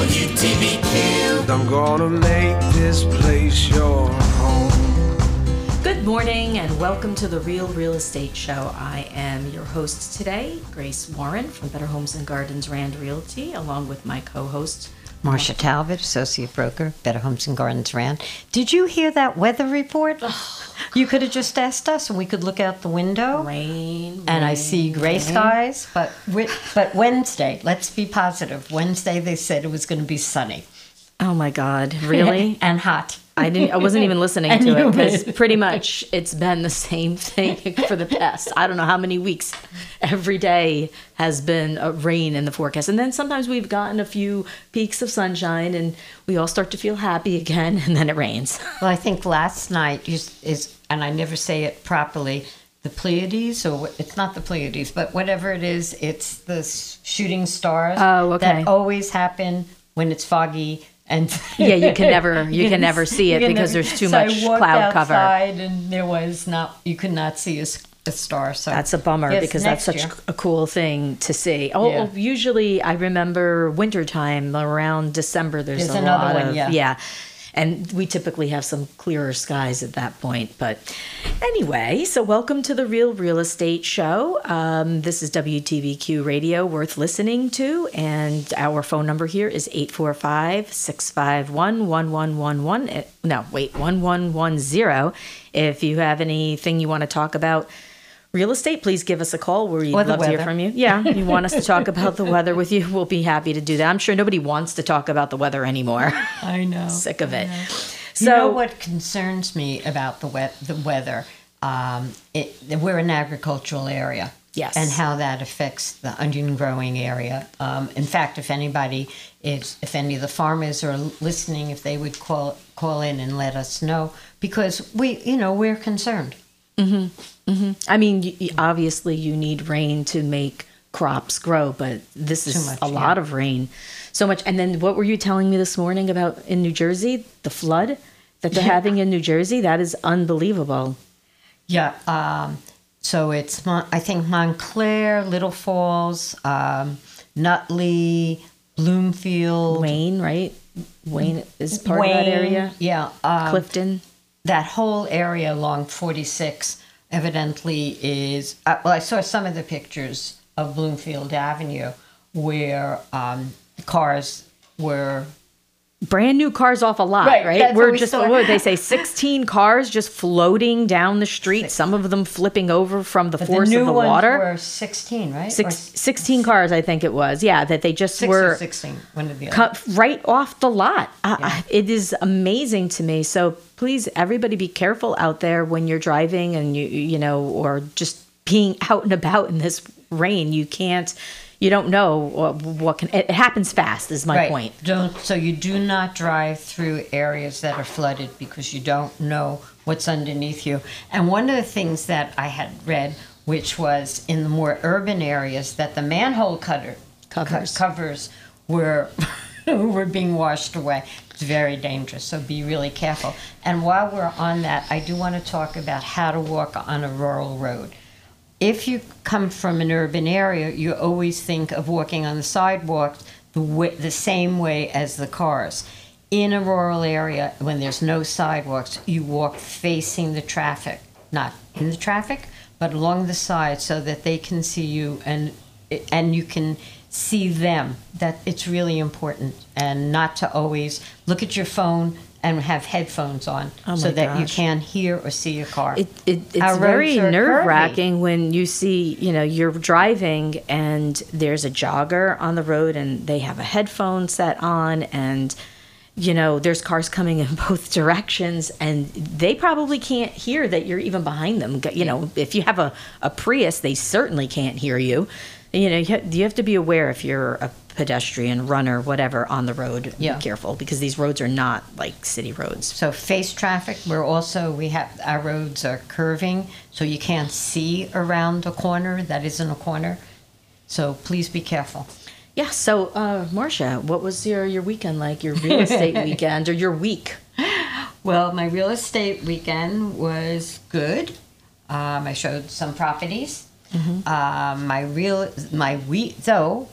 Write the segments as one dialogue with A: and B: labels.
A: WTBQ. I'm gonna make this place your home.
B: Good morning and welcome to the Real Real Estate Show. I am your host today, Grace Warren from Better Homes and Gardens Rand Realty, along with my co host,
C: Marsha Talbot, Associate Broker, Better Homes and Gardens Rand. Did you hear that weather report? You could have just asked us and we could look out the window.
B: Rain.
C: And I see gray
B: rain.
C: skies, but but Wednesday, let's be positive. Wednesday they said it was going to be sunny.
B: Oh my God, really?
C: and hot.
B: I didn't. I wasn't even listening to it because pretty much it's been the same thing for the past. I don't know how many weeks. Every day has been a rain in the forecast, and then sometimes we've gotten a few peaks of sunshine, and we all start to feel happy again, and then it rains.
C: Well, I think last night is, is and I never say it properly, the Pleiades, or it's not the Pleiades, but whatever it is, it's the shooting stars.
B: Oh, okay.
C: That always happen when it's foggy. And
B: Yeah, you can never- you can never see it because there's too
C: so
B: much cloud cover.
C: And there was not, you could not see a star. So
B: That's a bummer
C: Yes,
B: because that's such
C: year.
B: a cool thing to see. Oh,
C: Yeah.
B: oh, usually I remember wintertime around December. There's,
C: There's
B: a lot
C: one,
B: of
C: yeah.
B: And we typically have some clearer skies at that point. But anyway, so welcome to the Real Real Estate Show. Um, this is WTBQ Radio, worth listening to, and our phone number here is 845 651 1111. Eh, No, wait, 1110. If you have anything you want to talk about, real estate, please give us a call. We'd love to hear from you. Yeah, you want us to talk about the weather with you, we'll be happy to do that. I'm sure nobody wants to talk about the weather anymore.
C: I know.
B: Sick of it.
C: you know what concerns me about the wet the weather? Um, it, we're an agricultural area.
B: Yes.
C: And how that affects the onion growing area. Um, in fact, if anybody is, if any of the farmers are listening, if they would call call in and let us know, because we, you know, we're concerned.
B: I mean, y- y- obviously, you need rain to make crops grow, but this is
C: much,
B: a lot
C: yeah.
B: of rain. So much. And then what were you telling me this morning about in New Jersey? The flood that they're having in New Jersey? That is unbelievable.
C: Yeah. Um, so it's Mon- I think Montclair, Little Falls, um, Nutley, Bloomfield,
B: Wayne, right? Wayne is part of that area.
C: Yeah. Um,
B: Clifton.
C: That whole area along 46 evidently is uh, well i saw some of the pictures of bloomfield avenue where um, cars were
B: brand new cars off a lot,
C: Right,
B: right? We're
C: we
B: just what they say 16 cars just floating down the street, some of them flipping over from the
C: but
B: force
C: the
B: of the water.
C: were 16 right
B: Six, 16 cars, I think it was. Yeah, that they just
C: six
B: were
C: 16 one of the
B: cut right off the lot. Uh, it is amazing to me. So please, everybody, be careful out there when you're driving and you you know, or just being out and about in this rain. You can't, you don't know what, what can. It happens fast. Is my
C: right.
B: point.
C: Don't so you do not drive through areas that are flooded because you don't know what's underneath you. And one of the things that I had read, which was in the more urban areas, that the manhole cutter co-
B: Covers.
C: covers were were being washed away. It's very dangerous. So be really careful. And while we're on that, I do want to talk about how to walk on a rural road if you come from an urban area, you always think of walking on the sidewalk the, way, the same way as the cars. In a rural area, when there's no sidewalks, you walk facing the traffic, not in the traffic, but along the side so that they can see you and and you can see them. That it's really important, and not to always look at your phone and have headphones on
B: Oh
C: so
B: my
C: that you can't hear or see your car.
B: It, it, it's
C: Our
B: very nerve wracking when you see, you know, you're driving and there's a jogger on the road and they have a headphone set on and, you know, there's cars coming in both directions and they probably can't hear that you're even behind them. You know, if you have a, a Prius, they certainly can't hear you. You know, you have to be aware if you're a pedestrian, runner, whatever, on the road.
C: Yeah.
B: Be careful because these roads are not like city roads.
C: So face traffic, we're also we have our roads are curving, so you can't see around a corner that isn't a corner. So please be careful.
B: Yeah. So, uh, Marsha, what was your your weekend like? Your real estate weekend or your week?
C: Well, my real estate weekend was good. Um, I showed some properties. Um, my real my week though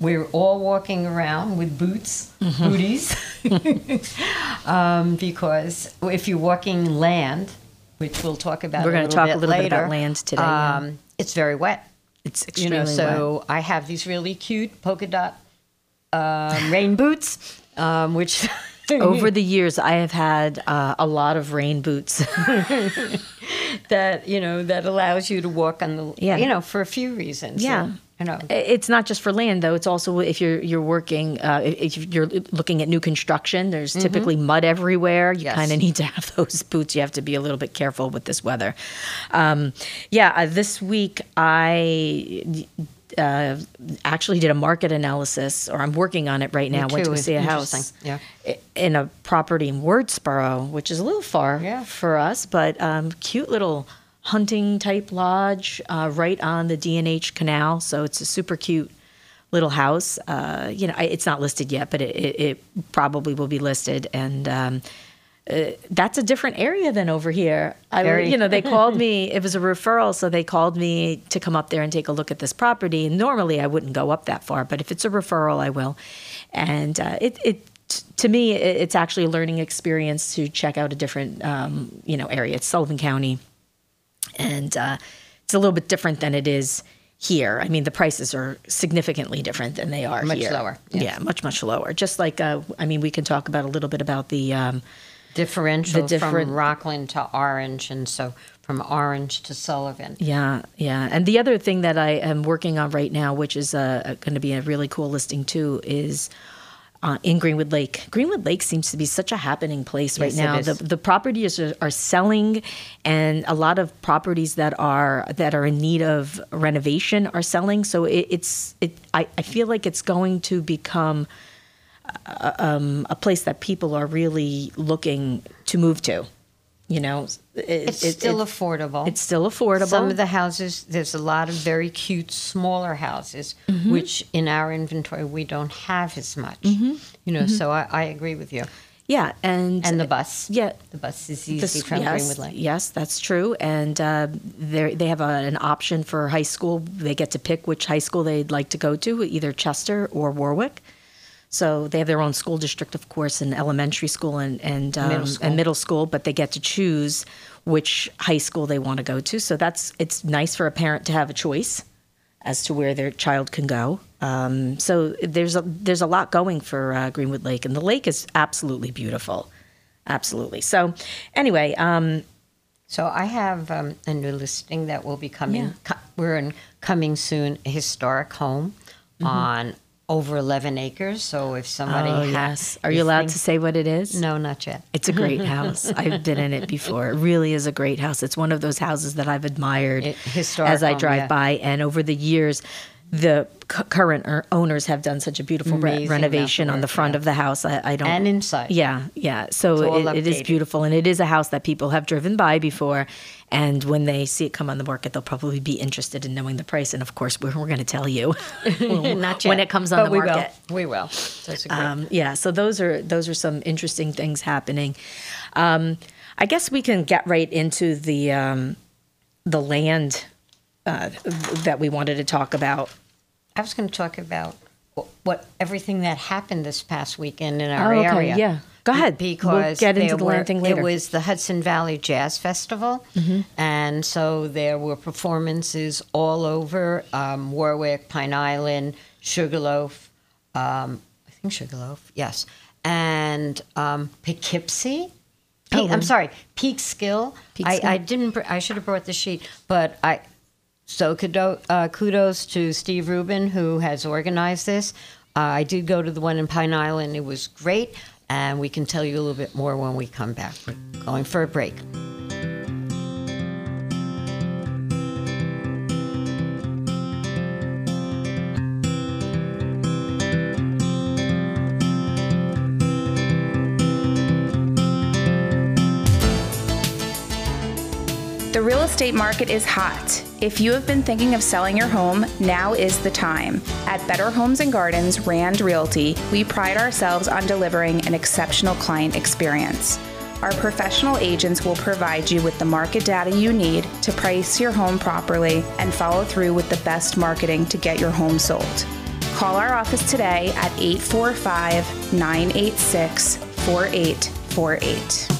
C: we're all walking around with boots,
B: Mm-hmm.
C: booties, um, because if you're walking land, which we'll talk about,
B: We're gonna
C: little
B: talk a little bit about land today, yeah.
C: Um, it's very wet.
B: It's
C: You
B: extremely
C: know,
B: wet.
C: so I have these really cute polka dot um, rain boots, um, which
B: Over the years, I have had uh, a lot of rain boots.
C: that you know that allows you to walk on the
B: Yeah.
C: you know for a few reasons.
B: Yeah.
C: You know.
B: It's not just for land, though. It's also if you're you're working, uh, if you're looking at new construction. There's typically mud everywhere. You
C: Mm-hmm. Yes.
B: kind of need to have those boots. You have to be a little bit careful with this weather. Um, yeah, uh, this week I uh, actually did a market analysis, or I'm working on it right now. Went to see a house
C: Yeah.
B: in a property in Wurtsboro, which is a little far
C: Yeah.
B: for us, but um, cute little hunting type lodge uh, right on the D&H Canal. So it's a super cute little house. Uh, you know, I, it's not listed yet, but it, it, it probably will be listed. And um, uh, that's a different area than over here. I, you know, they called me. It was a referral, so they called me to come up there and take a look at this property. And normally, I wouldn't go up that far, but if it's a referral, I will. And uh, it, it to me, it's actually a learning experience to check out a different, um, you know, area. It's Sullivan County, and uh, it's a little bit different than it is here. I mean, the prices are significantly different than they are
C: Much
B: here.
C: lower, yes.
B: Yeah, much much lower. Just like, uh, I mean, we can talk about a little bit about the. Um,
C: differential
B: The different-
C: from Rockland to Orange, and so from Orange to Sullivan.
B: Yeah, yeah. And the other thing that I am working on right now, which is uh, going to be a really cool listing too, is uh, in Greenwood Lake. Greenwood Lake seems to be such a happening place right
C: Yes, it
B: now. The the properties are, are selling, and a lot of properties that are that are in need of renovation are selling. So it, it's it. I, I feel like it's going to become uh, um, a place that people are really looking to move to. You know, It-
C: It's
B: it-
C: still
B: it-
C: affordable.
B: it's still affordable.
C: Some of the houses, there's a lot of very cute smaller houses,
B: Mm-hmm.
C: which in our inventory we don't have as much. You know, so I, I agree with you.
B: Yeah, and
C: And the bus.
B: Yeah,
C: The bus is easy
B: s-
C: from
B: yes,
C: Greenwood Lake.
B: yes, that's true. And uh, they they have a, an option for high school. They get to pick which high school they'd like to go to, either Chester or Warwick. So they have their own school district, of course, in elementary school and and um,
C: Middle school.
B: and middle school, but they get to choose which high school they want to go to. So that's it's nice for a parent to have a choice as to where their child can go. Um, so there's a there's a lot going for uh, Greenwood Lake, and the lake is absolutely beautiful, absolutely. So anyway, um,
C: So I have um, a new listing that will be coming.
B: Yeah.
C: co- we're in coming soon. A historic home
B: Mm-hmm.
C: on over 11 acres. So if somebody
B: oh yes, are you allowed to say what it is?
C: No, not yet.
B: It's a great house. I've been in it before. It really is a great house. It's one of those houses that I've admired
C: It-
B: as I drive
C: yeah.
B: by. And over the years, the cu- current er- owners have done such a beautiful re- renovation on the front
C: yeah.
B: of the house. I, I don't.
C: And inside.
B: Yeah, yeah. So
C: It's
B: it, it is beautiful, and it is a house that people have driven by before. And when they see it come on the market, they'll probably be interested in knowing the price. And of course, we're, we're going to tell you
C: Not yet.
B: when it comes on
C: but
B: the
C: we
B: market.
C: Will. We will. That's a great.
B: Um, yeah, so those are those are some interesting things happening. Um, I guess we can get right into the um, the land uh, that we wanted to talk about.
C: I was going to talk about what, everything that happened this past weekend in our
B: Oh, okay,
C: area.
B: yeah. Go ahead. We'll
C: Because
B: get into the
C: were-
B: thing later. Mm-hmm.
C: It was the Hudson Valley Jazz Festival, and so there were performances all over um, Warwick, Pine Island, Sugarloaf. Um, I think Sugarloaf, yes, and um, Poughkeepsie. Pe- I'm sorry, Peekskill.
B: Peekskill.
C: I, I didn't. br- I should have brought the sheet, but I so kudo, uh, kudos to Steve Rubin who has organized this. Uh, I did go to the one in Pine Island. It was great, and we can tell you a little bit more when we come back. Going for a break.
D: Estate market is hot. If you have been thinking of selling your home, now is the time. At Better Homes and Gardens Rand Realty, we pride ourselves on delivering an exceptional client experience. Our professional agents will provide you with the market data you need to price your home properly and follow through with the best marketing to get your home sold. Call our office today at 845 986 4848.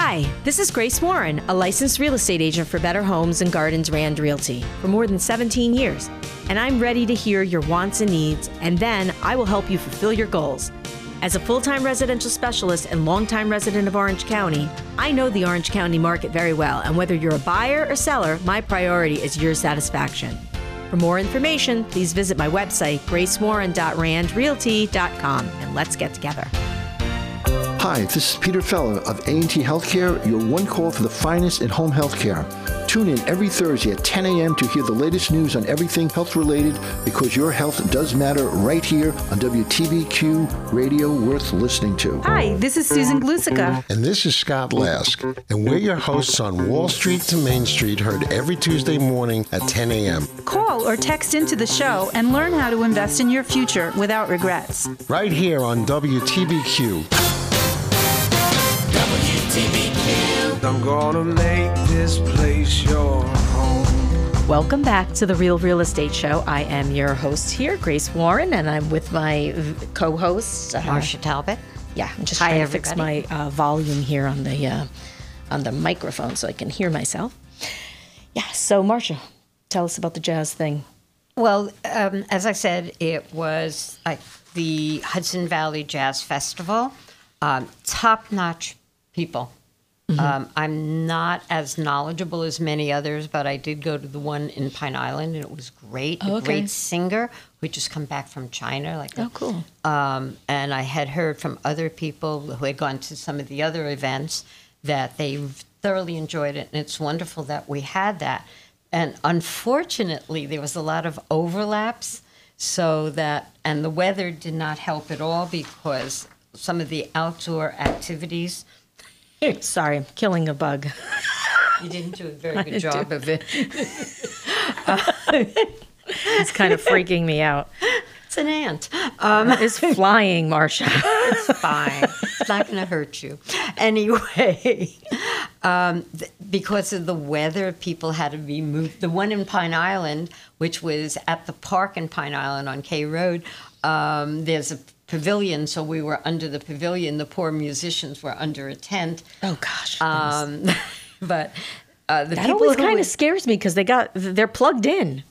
B: Hi, this is Grace Warren, a licensed real estate agent for Better Homes and Gardens Rand Realty for more than 17 years. And I'm ready to hear your wants and needs, and then I will help you fulfill your goals. As a full time residential specialist and longtime resident of Orange County, I know the Orange County market very well, and whether you're a buyer or seller, my priority is your satisfaction. For more information, please visit my website, gracewarren.randrealty.com, and let's get together.
E: Hi, this is Peter Feller of A&T Healthcare, your one call for the finest in home healthcare. Tune in every Thursday at 10 a.m. to hear the latest news on everything health related because your health does matter right here on WTBQ Radio worth listening to.
F: Hi, this is Susan Glusica.
G: And this is Scott Lask. And we're your hosts on Wall Street to Main Street, heard every Tuesday morning at 10 a.m.
F: Call or text into the show and learn how to invest in your future without regrets.
G: Right here on WTBQ.
A: I'm gonna make this place your home.
B: Welcome back to the Real Real Estate Show. I am your host here, Grace Warren, and I'm with my co-host, uh,
C: Marsha Talbot.
B: Yeah, I'm just
C: Hi,
B: trying to fix my uh, volume here on the uh, on the microphone so I can hear myself. Yeah. So, Marsha, tell us about the jazz thing.
C: Well, um, as I said, it was uh, the Hudson Valley Jazz Festival. Um, Top notch people. Um, I'm not as knowledgeable as many others, but I did go to the one in Pine Island, and it was great.
B: Oh,
C: A
B: okay.
C: great singer who just come back from China. Like,
B: Oh, cool.
C: Um, and I had heard from other people who had gone to some of the other events that they thoroughly enjoyed it, and it's wonderful that we had that. And unfortunately, there was a lot of overlaps, so that and the weather did not help at all because some of the outdoor activities.
B: Sorry, I'm killing a bug.
C: You didn't do a very good job of it.
B: It's kind of freaking me out.
C: It's an ant. Um,
B: It's flying, Marsha.
C: It's fine. it's not going to hurt you. Anyway, um, th- because of the weather, people had to be moved. The one in Pine Island, which was at the park in Pine Island on K Road, um, there's a pavilion, so we were under the pavilion. The poor musicians were under a tent.
B: Oh gosh.
C: Um, but uh, the
B: that always kind of scares me because they got they're plugged in.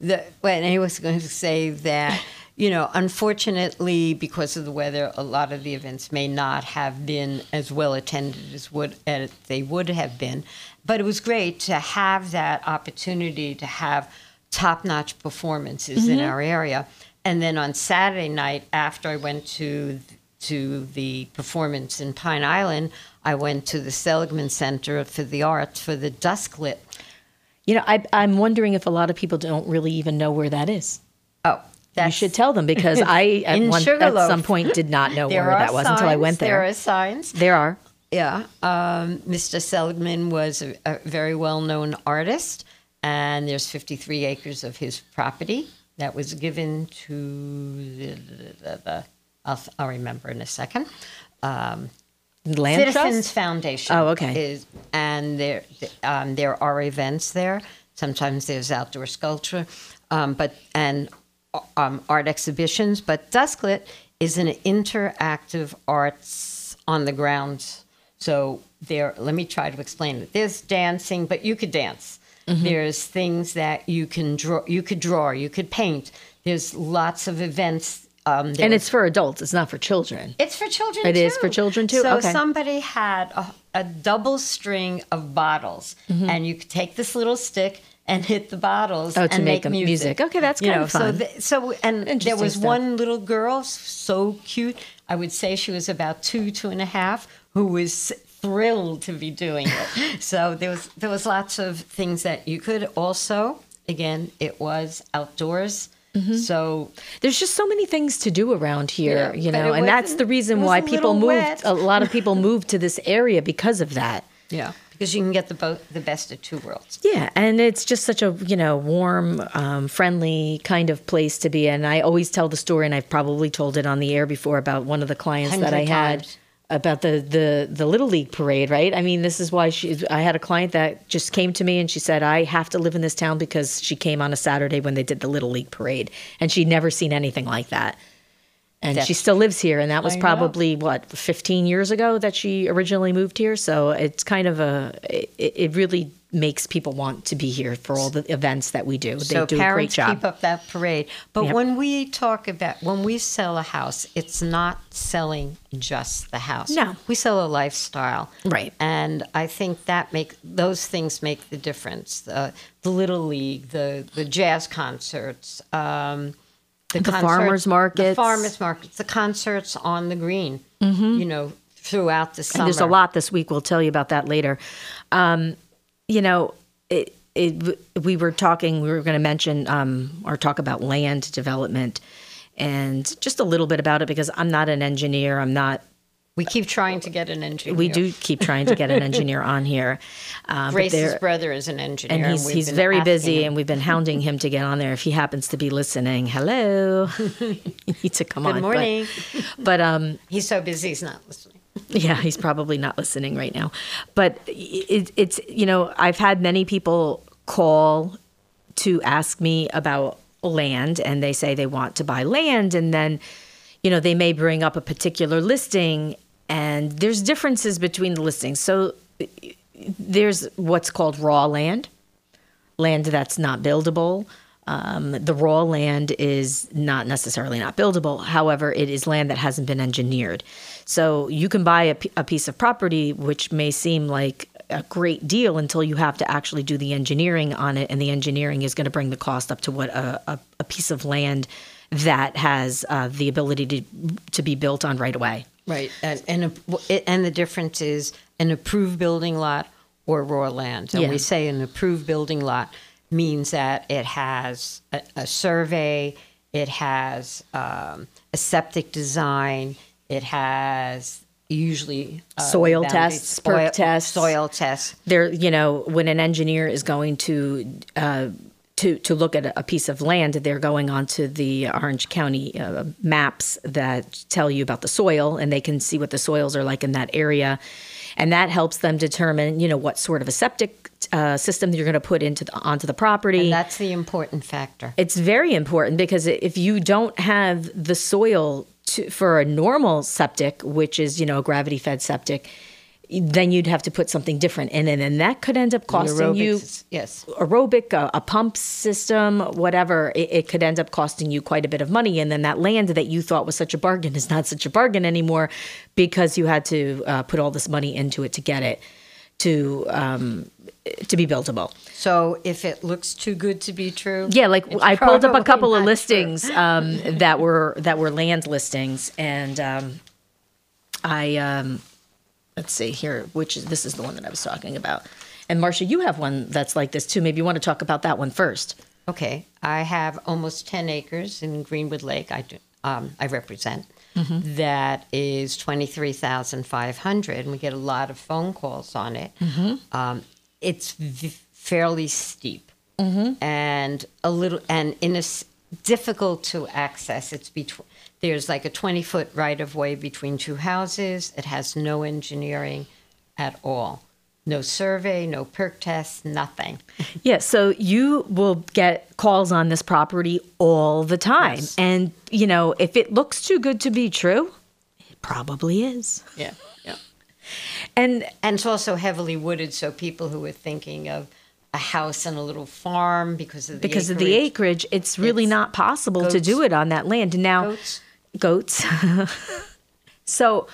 C: the, well, and I was going to say that, you know, unfortunately, because of the weather, a lot of the events may not have been as well attended as would as they would have been. But it was great to have that opportunity to have top-notch performances in our area. And then on Saturday night, after I went to to the performance in Pine Island, I went to the Seligmann Center for the Arts for the Dusk Lit.
B: You know, I, I'm wondering if a lot of people don't really even know where that is.
C: Oh, that's
B: you should tell them because I at, one, at some point did not know where that was until I went there.
C: There are signs.
B: There are.
C: Yeah. Um, Mr. Seligmann was a, a very well known artist, and there's 53 acres of his property that was given to the. the, the, I'll, I'll remember in a second. Um,
B: Land
C: Citizens
B: Trust.
C: Foundation.
B: Oh, okay.
C: Is, and there, um, there are events there. Sometimes there's outdoor sculpture, um, but and um, art exhibitions. But Dusklit is an interactive arts on the grounds. So there, let me try to explain it. There's dancing, but you could dance.
B: Mm-hmm.
C: There's things that you can draw. You could draw. You could paint. There's lots of events. Um,
B: and it's for adults. It's not for children.
C: it's for children
B: It
C: too.
B: is for children, too?
C: So
B: Okay.
C: somebody had a, a double string of bottles,
B: Mm-hmm.
C: and you could take this little stick and hit the bottles
B: Oh, to
C: and
B: make
C: make, music.
B: music. Okay, that's
C: you
B: kinda fun.
C: So, th- so and there was
B: stuff.
C: one little girl, so cute. I would say she was about two, two and a half, who was thrilled to be doing it. so there was there was lots of things that you could also. Again, it was outdoors. So
B: There's just so many things to do around here,
C: Yeah,
B: you know, and that's the reason why people moved.
C: wet.
B: A lot of people moved to this area because of that.
C: yeah, because you can get the both the best of two worlds.
B: Yeah, and it's just such a you know warm, um, friendly kind of place to be. And I always tell the story, and I've probably told it on the air before about one of the clients that I
C: Hundred
B: had
C: times.
B: About the the the little league parade. Right? I mean, this is why she. I had a client that just came to me and she said, "I have to live in this town because she came on a Saturday when they did the little league parade, and she'd never seen anything like that." And she still lives here, and that was
C: I know.
B: probably what 15 years ago that she originally moved here. So it's kind of a it, it really makes people want to be here for all the events that we do. They
C: so
B: do a great
C: parents
B: job.
C: keep up that parade. But
B: Yep.
C: when we talk about when we sell a house, it's not selling just the house.
B: No.
C: we sell a lifestyle.
B: Right.
C: And I think that make those things make the difference. The, the little league, the the jazz concerts. Um, the,
B: The
C: concerts-
B: farmers markets.
C: the farmers markets, the concerts on the green. You know, throughout the summer.
B: And there's a lot this week. We'll tell you about that later. Um, you know, it, it, we were talking, we were going to mention um, or talk about land development and just a little bit about it because I'm not an engineer. I'm not,
C: We keep trying to get an engineer.
B: we do keep trying to get an engineer on here. Uh, but
C: Grace's brother is an engineer,
B: and he's
C: we've
B: very busy,
C: him.
B: and we've been hounding him to get on there. If he happens to be listening, hello, you need to come on.
C: Good
B: But-
C: morning.
B: But, um,
C: He's so busy, he's not listening.
B: yeah, he's probably not listening right now. But it, it's you know I've had many people call to ask me about land, and they say they want to buy land, and then you know they may bring up a particular listing, and there's differences between the listings. So there's what's called raw land, land that's not buildable. Um, the raw land is not necessarily not buildable. However, it is land that hasn't been engineered. So you can buy a, p- a piece of property, which may seem like a great deal until you have to actually do the engineering on it. And the engineering is going to bring the cost up to what a, a, a piece of land that has uh, the ability to, to be built on right away.
C: Right, and and, and the difference is an approved building lot or raw land. And
B: Yeah.
C: we say an approved building lot means that it has a, a survey, it has um, a septic design, it has usually uh,
B: Soil tests,
C: perc
B: tests.
C: soil tests.
B: there you know when an engineer is going to uh, to to look at a piece of land they're going onto the orange county uh, maps that tell you about the soil and they can see what the soils are like in that area and that helps them determine you know what sort of a septic uh, system you're going to put into the, onto the property
C: And that's the important factor.
B: it's very important because if you don't have the soil to, for a normal septic, which is you know a gravity fed septic, then you'd have to put something different in it, and that could end up costing you
C: yes.
B: aerobic, a, a pump system, whatever. It, it could end up costing you quite a bit of money, and then that land that you thought was such a bargain is not such a bargain anymore because you had to uh, put all this money into it to get it to um, to be buildable.
C: So if it looks too good to be true,
B: Yeah, like I pulled up a couple of listings um, that were that were land listings, and um, I um, let's see here, which is this is the one that I was talking about. And Marsha, you have one that's like this too. Maybe you want to talk about that one first.
C: Okay, I have almost ten acres in Greenwood Lake. I do, um, I represent.
B: Mm-hmm.
C: That is twenty three thousand five hundred, and we get a lot of phone calls on it.
B: Mm-hmm.
C: Um, it's v- fairly steep
B: Mm-hmm.
C: and a little, and in a difficult to access. It's between there's like a twenty foot right of way between two houses. It has no engineering at all, no survey, no perc test, nothing.
B: Yeah, so you will get calls on this property all the time,
C: Yes.
B: and you know if it looks too good to be true, it probably is.
C: Yeah, yeah.
B: And
C: And it's also heavily wooded, so people who are thinking of a house and a little farm because of the
B: because of the acreage, it's really
C: It's
B: not possible to do it on that land. Now,
C: Goats.
B: goats. so,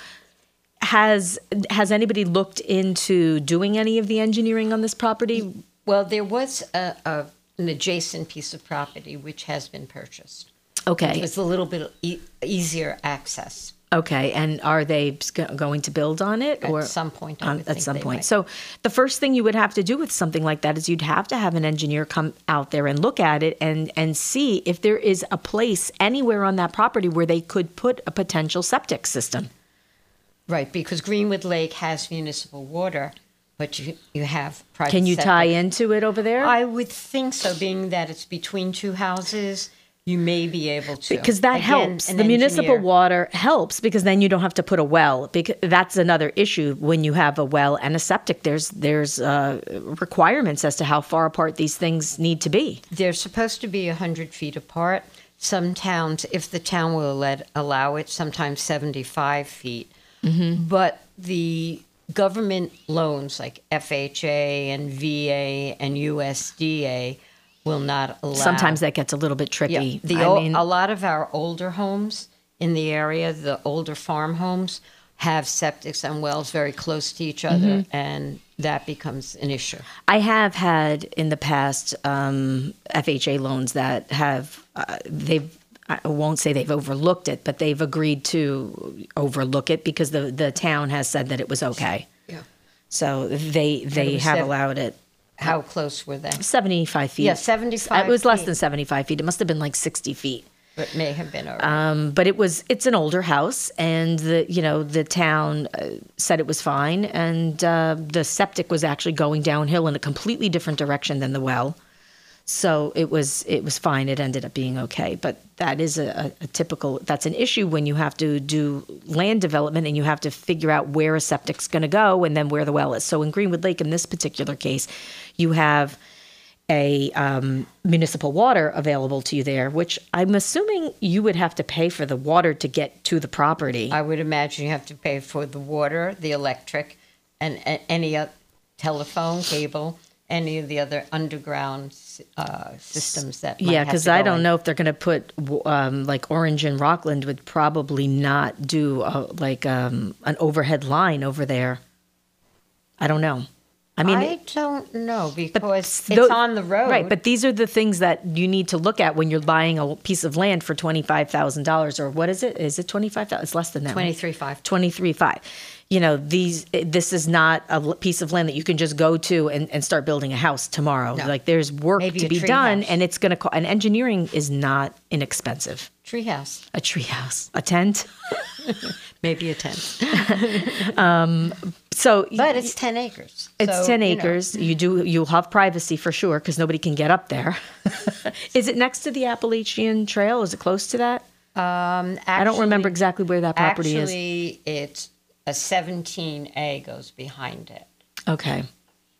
B: has has anybody looked into doing any of the engineering on this property?
C: Well, there was a, a, an adjacent piece of property which has been purchased.
B: Okay,
C: It's a little bit e- easier access.
B: Okay, and are they going to build on it
C: At
B: or
C: some point,
B: on- at some point?
C: might.
B: So the first thing you would have to do with something like that is you'd have to have an engineer come out there and look at it and and see if there is a place anywhere on that property where they could put a potential septic system.
C: Right, because Greenwood Lake has municipal water, but you, you have private
B: Can you
C: septic.
B: tie into it over there?
C: I would think so, being that it's between two houses, you may be able to.
B: because that
C: Again,
B: helps. The municipal water helps because then you don't have to put a well. Because that's another issue when you have a well and a septic. There's there's uh, requirements as to how far apart these things need to be.
C: They're supposed to be 100 feet apart. Some towns, if the town will let, allow it, sometimes 75 feet.
B: Mm-hmm.
C: But the government loans like FHA and VA and USDA will not allow.
B: Sometimes that gets a little bit tricky.
C: Yeah, the
B: I mean,
C: a lot of our older homes in the area, the older farm homes, have septics and wells very close to each other,
B: Mm-hmm.
C: and that becomes an issue.
B: I have had in the past um, FHA loans that have uh, they've. I won't say they've overlooked it, but they've agreed to overlook it because the the town has said that it was okay.
C: Yeah.
B: So they they have
C: sev-
B: allowed it.
C: How close were they?
B: 75 feet.
C: Yeah, 75
B: It was less
C: feet.
B: than 75 feet. It must have been like 60 feet.
C: It may have been over.
B: Um, but it was it's an older house, and the you know the town uh, said it was fine, and uh, the septic was actually going downhill in a completely different direction than the well. So it was it was fine. It ended up being okay, but that is a, a, typical that's an issue when you have to do land development and you have to figure out where a septic's going to go and then where the well is. So in Greenwood Lake, in this particular case, you have a um, municipal water available to you there, which I'm assuming you would have to pay for the water to get to the property.
C: I would imagine you have to pay for the water, the electric, and, and any telephone, cable, any of the other underground uh, systems that. Might
B: yeah, because I don't
C: in.
B: know if they're going to put um, like Orange and Rockland would probably not do a, like um, an overhead line over there. I don't know. I mean,
C: I don't know because
B: tho-
C: it's on the road.
B: Right, but these are the things that you need to look at when you're buying a piece of land for twenty five thousand dollars, or what is it? Is it twenty five thousand? It's less than that.
C: twenty three five.
B: Twenty three five. You know, these. This is not a piece of land that you can just go to and, and start building a house tomorrow.
C: No.
B: Like there's work
C: Maybe
B: to be done,
C: house.
B: and it's going to. Co- and engineering is not inexpensive.
C: Treehouse,
B: A tree house, a tent.
C: maybe a tent, um,
B: So,
C: but it's ten acres.
B: It's
C: So,
B: 10
C: you know,
B: acres. You do you'll have privacy for sure because nobody can get up there. is it next to the Appalachian Trail? Is it close to that?
C: Um,
B: I don't remember exactly where that property is.
C: Actually, it's a seventeen A goes behind it.
B: Okay.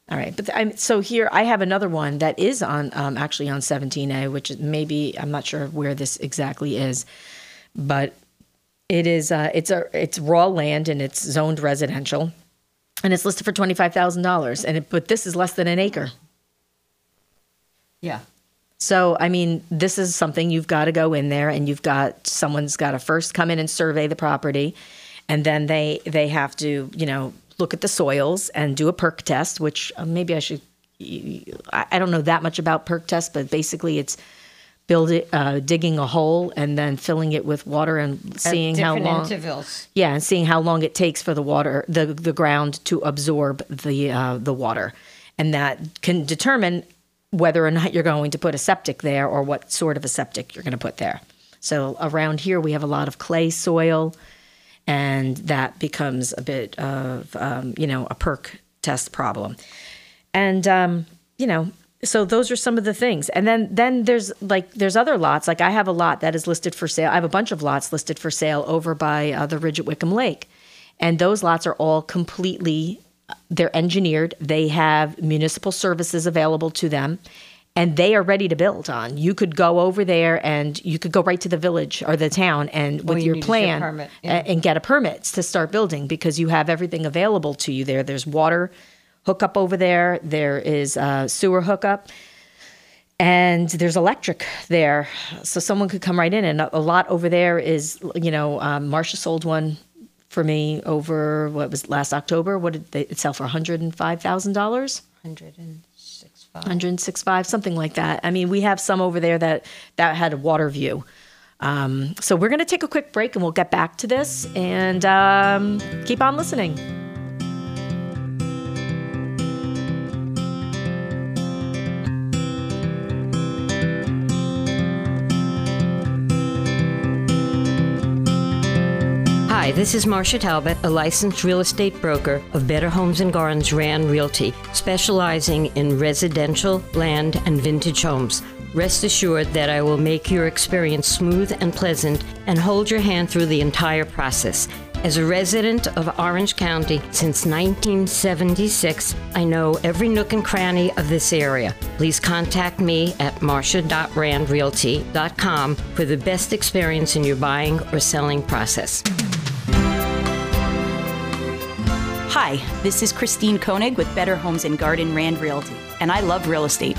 B: All right. But I'm, so here I have another one that is on um, actually on 17A, which is maybe I'm not sure where this exactly is, but it is uh, it's a it's raw land and it's zoned residential, and it's listed for twenty five thousand dollars. And it, but this is less than an acre.
C: Yeah.
B: So, I mean, this is something you've got to go in there and you've got someone's got to first come in and survey the property and then they they have to, you know, look at the soils and do a perc test, which uh, maybe I should I I don't know that much about perc tests, but basically it's build it uh, digging a hole and then filling it with water and seeing how long
C: intervals.
B: yeah, and seeing how long it takes for the water, the the ground to absorb the uh, the water, and that can determine whether or not you're going to put a septic there or what sort of a septic you're going to put there. So around here we have a lot of clay soil, and that becomes a bit of um, you know a perc test problem, and um, you know so those are some of the things. And then then there's like there's other lots. Like i have a lot that is listed for sale. I have a bunch of lots listed for sale over by uh, the ridge at wickham lake. And those lots are all completely they're engineered. They have municipal services available to them and they are ready to build on. You could go over there and you could go right to the village or the town and with
C: you
B: your
C: need is your
B: plan
C: permit, yeah.
B: and get a permit to start building because you have everything available to you there. There's water hookup over there. There is uh, sewer hookup and there's electric there. So someone could come right in and a, a lot over there is you know um, marsha sold one for me over what was last october? What did they it sell for $105000
C: Hundred and five.
B: 165 something like that i mean we have some over there that that had a water view Um, so we're going to take a quick break and we'll get back to this and um, keep on listening.
H: Hi, this is Marsha Talbot, a licensed real estate broker of Better Homes and Gardens Rand Realty, specializing in residential, land, and vintage homes. Rest assured that I will make your experience smooth and pleasant and hold your hand through the entire process. As a resident of Orange County since 1976, I know every nook and cranny of this area. Please contact me at marsha.randrealty.com for the best experience in your buying or selling process.
I: Hi, this is Christine Koenig with Better Homes and Garden Rand Realty, and I love real estate.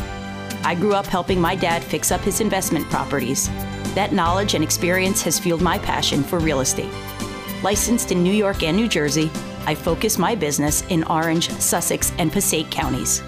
I: I grew up helping my dad fix up his investment properties. That knowledge and experience has fueled my passion for real estate. Licensed in New York and New Jersey, I focus my business in Orange, Sussex, and Passaic counties.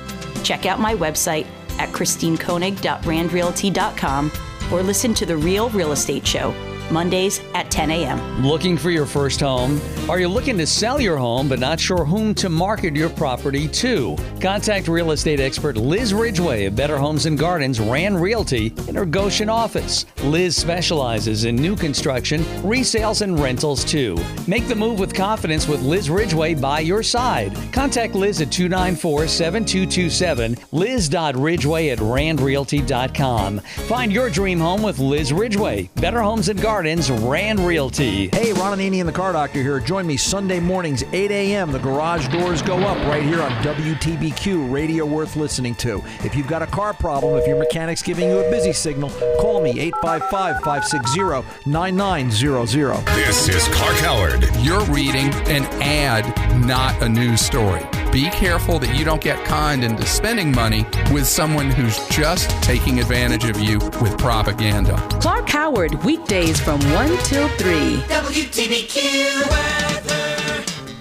I: Check out my website at christinekoenig.randrealty.com or listen to The Real Real Estate Show Mondays at 10 a.m.
J: Looking for your first home? Are you looking to sell your home but not sure whom to market your property to? Contact real estate expert Liz Ridgway of Better Homes and Gardens Rand Realty in her Goshen office. Liz specializes in new construction, resales, and rentals too. Make the move with confidence with Liz Ridgway by your side. Contact Liz at 294 7227, liz.ridgway at randrealty.com. Find your dream home with Liz Ridgway, Better Homes and Gardens, Rand Realty.
K: Hey, Ron Ananian and the Car Doctor here. Join me Sunday mornings, 8 a.m. The garage doors go up right here on WTBQ, radio worth listening to. If you've got a car problem, if your mechanic's giving you a busy signal, call me 855 560 9900.
L: This is Clark Howard.
M: You're reading an ad, not a news story. Be careful that you don't get conned into spending money with someone who's just taking advantage of you with propaganda.
N: Clark Howard, weekdays from 1 till 3.
O: WTBQ weather.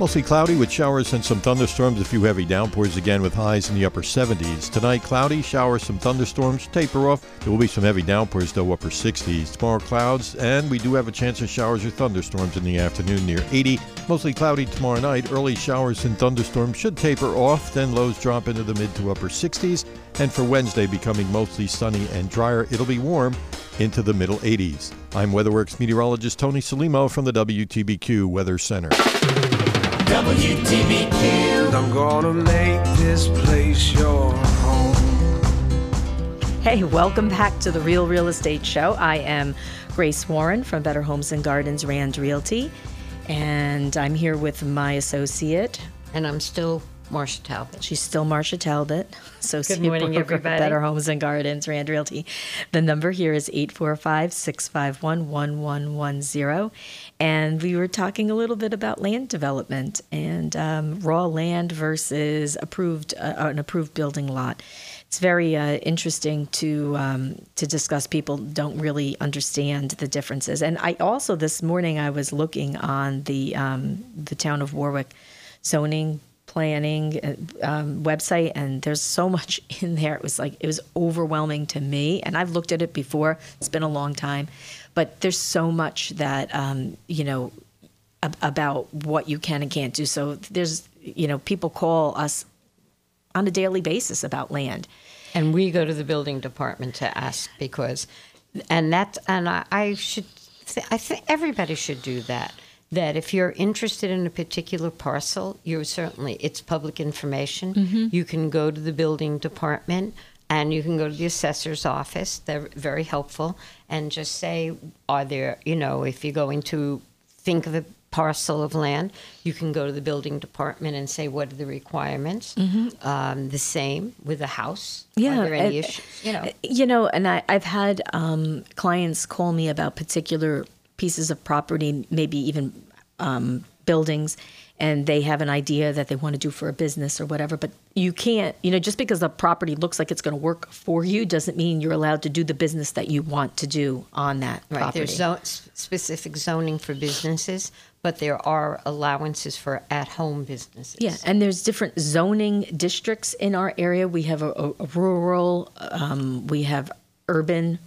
P: Mostly cloudy with showers and some thunderstorms. A few heavy downpours again with highs in the upper 70s. Tonight, cloudy, showers, some thunderstorms, taper off. There will be some heavy downpours, though, upper 60s. Tomorrow, clouds, and we do have a chance of showers or thunderstorms in the afternoon near 80. Mostly cloudy tomorrow night. Early showers and thunderstorms should taper off, then lows drop into the mid to upper 60s. And for Wednesday, becoming mostly sunny and drier, it'll be warm into the middle 80s. I'm WeatherWorks meteorologist Tony Salimo from the WTBQ Weather Center.
A: WTBQ. I'm gonna make this place your home.
B: Hey, welcome back to the Real Real Estate Show. I am Grace Warren from Better Homes and Gardens Rand Realty, and I'm here with my associate.
C: And I'm still Marsha Talbot.
B: She's still Marsha Talbot, associate
C: morning,
B: broker for
C: everybody.
B: Better Homes and Gardens Rand Realty. The number here is 845 651 1110. And we were talking a little bit about land development and um, raw land versus approved uh, an approved building lot. It's very uh, interesting to um, to discuss. People don't really understand the differences. And I also this morning I was looking on the um, the town of Warwick zoning planning uh, um, website and there's so much in there. It was like it was overwhelming to me and i've looked at it before. It's been a long time. But there's so much that um, you know ab- about what you can and can't do. So there's you know people call us on a daily basis about land.
C: And we go to the building department to ask because and that and i, I should th- i think everybody should do that that if you're interested in a particular parcel you're certainly it's public information.
B: Mhm.
C: you can go to the building department and you can go to the assessor's office. They're very helpful. And just say are there you know if you're going to think of a parcel of land you can go to the building department and say what are the requirements?
B: Mhm.
C: um, the same with a house.
B: Yeah,
C: are there any
B: and-
C: issues? You know.
B: you know and I, i've had um, clients call me about particular pieces of property maybe even um, buildings and they have an idea that they want to do for a business or whatever but you can't you know just because the property looks like it's going to work for you doesn't mean you're allowed to do the business that you want to do on that
C: Right.
B: property
C: There's zo- specific zoning for businesses, but there are allowances for at-home businesses.
B: Yeah, and there's different zoning districts in our area. We have a, a- a rural, um, we have urban.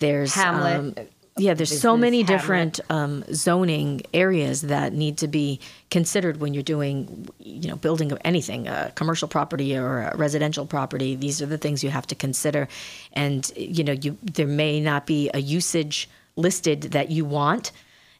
B: There's
C: Hamlet.
B: um, Yeah, there's so many
C: hamlet.
B: different um, zoning areas that need to be considered when you're doing, you know, building of anything, a commercial property or a residential property. These are the things you have to consider, and you know, you there may not be a usage listed that you want,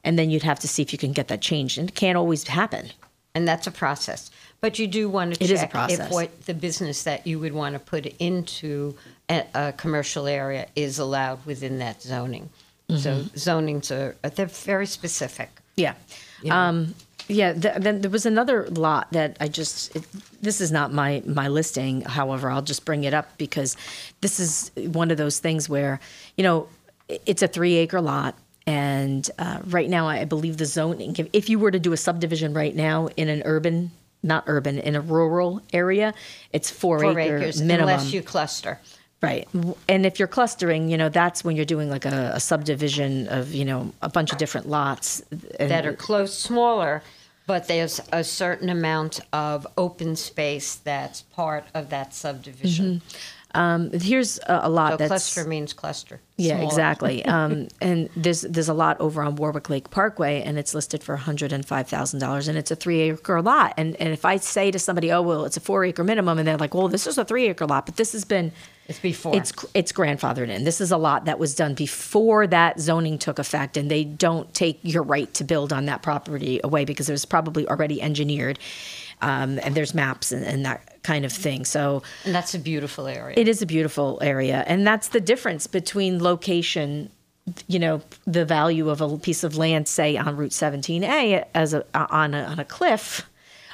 B: and then you'd have to see if you can get that changed, and it can't always happen.
C: And that's a process. But you do want to
B: It
C: check if what the business that you would want to put into a, a commercial area is allowed within that zoning. So
B: Mhm.
C: zonings are they're very specific.
B: Yeah.
C: Know.
B: Um, yeah. Th- then there was another lot that I just. It, this is not my my listing. However, I'll just bring it up because this is one of those things where you know it's a three acre lot. And uh, right now, I believe the zoning, if, if you were to do a subdivision right now in an urban, not urban, in a rural area, it's four,
C: Four
B: acre
C: acres,
B: minimum.
C: unless you cluster.
B: Right. And if you're clustering, you know, that's when you're doing like a, a subdivision of, you know, a bunch of different lots. And
C: that are close, smaller, but there's a certain amount of open space that's part of that subdivision.
B: Mhm. Um, here's a, a lot
C: So
B: that's
C: cluster means cluster.
B: Yeah,
C: Smaller.
B: exactly. Um, and there's there's a lot over on Warwick Lake Parkway, and it's listed for one hundred and five thousand dollars, and it's a three acre lot. And and if I say to somebody, oh well, it's a four acre minimum, and they're like, well, this is a three acre lot, but this has been
C: it's before
B: it's it's grandfathered in. This is a lot that was done before that zoning took effect, and they don't take your right to build on that property away because it was probably already engineered, um, and there's maps and, and that kind of thing. So
C: and that's a beautiful area.
B: it is a beautiful area, and that's the difference between location. You know, the value of a piece of land, say on Route 17A, as a on a, on a cliff,